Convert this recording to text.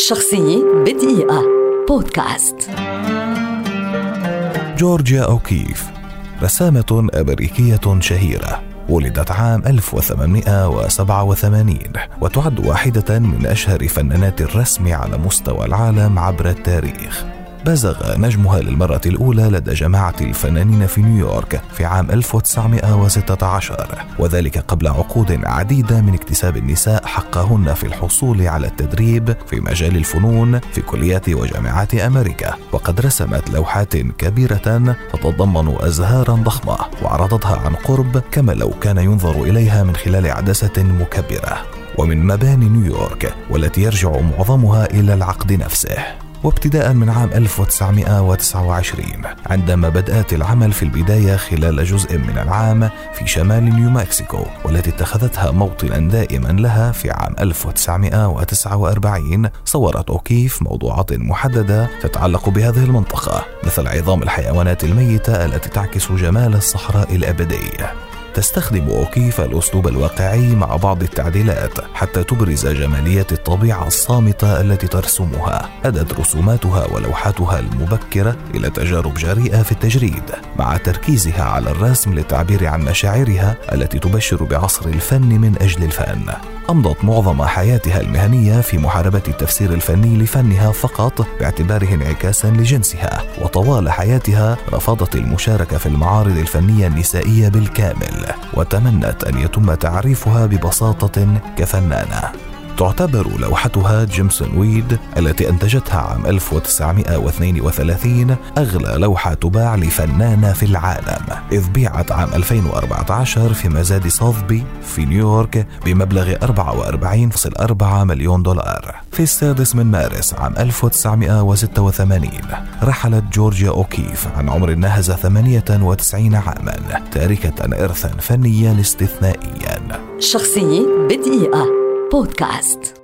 شخصية بدقيقة. بودكاست. جورجيا أوكيف رسامة أمريكية شهيرة ولدت عام 1887 وتعد واحدة من أشهر فنانات الرسم على مستوى العالم عبر التاريخ. بزغ نجمها للمرة الأولى لدى جماعة الفنانين في نيويورك في عام 1916 وذلك قبل عقود عديدة من اكتساب النساء حقهن في الحصول على التدريب في مجال الفنون في كليات وجامعات أمريكا. وقد رسمت لوحات كبيرة تتضمن أزهارا ضخمة وعرضتها عن قرب كما لو كان ينظر إليها من خلال عدسة مكبرة. ومن مباني نيويورك والتي يرجع معظمها إلى العقد نفسه. وابتداء من عام 1929 عندما بدأت العمل في البداية خلال جزء من العام في شمال نيو مكسيكو والتي اتخذتها موطنا دائما لها في عام 1949 صورت أوكيف موضوعات محددة تتعلق بهذه المنطقة مثل عظام الحيوانات الميتة التي تعكس جمال الصحراء الأبدي. تستخدم أوكيف الأسلوب الواقعي مع بعض التعديلات حتى تبرز جمالية الطبيعة الصامتة التي ترسمها. أدت رسوماتها ولوحاتها المبكرة إلى تجارب جريئة في التجريد مع تركيزها على الرسم للتعبير عن مشاعرها التي تبشر بعصر الفن من أجل الفن. أمضت معظم حياتها المهنية في محاربة التفسير الفني لفنها فقط باعتباره انعكاسا لجنسها وطوال حياتها رفضت المشاركة في المعارض الفنية النسائية بالكامل. وتمنت أن يتم تعريفها ببساطة كفنانة. تعتبر لوحتها جيمسون ويد التي أنتجتها عام 1932 أغلى لوحة تباع لفنانة في العالم إذ بيعت عام 2014 في مزاد صوثبي في نيويورك بمبلغ 44.4 مليون دولار. في السادس من مارس عام 1986 رحلت جورجيا أوكيف عن عمر ناهز 98 عاما تاركة إرثا فنيا استثنائيا. شخصية بدقيقة. بودكاست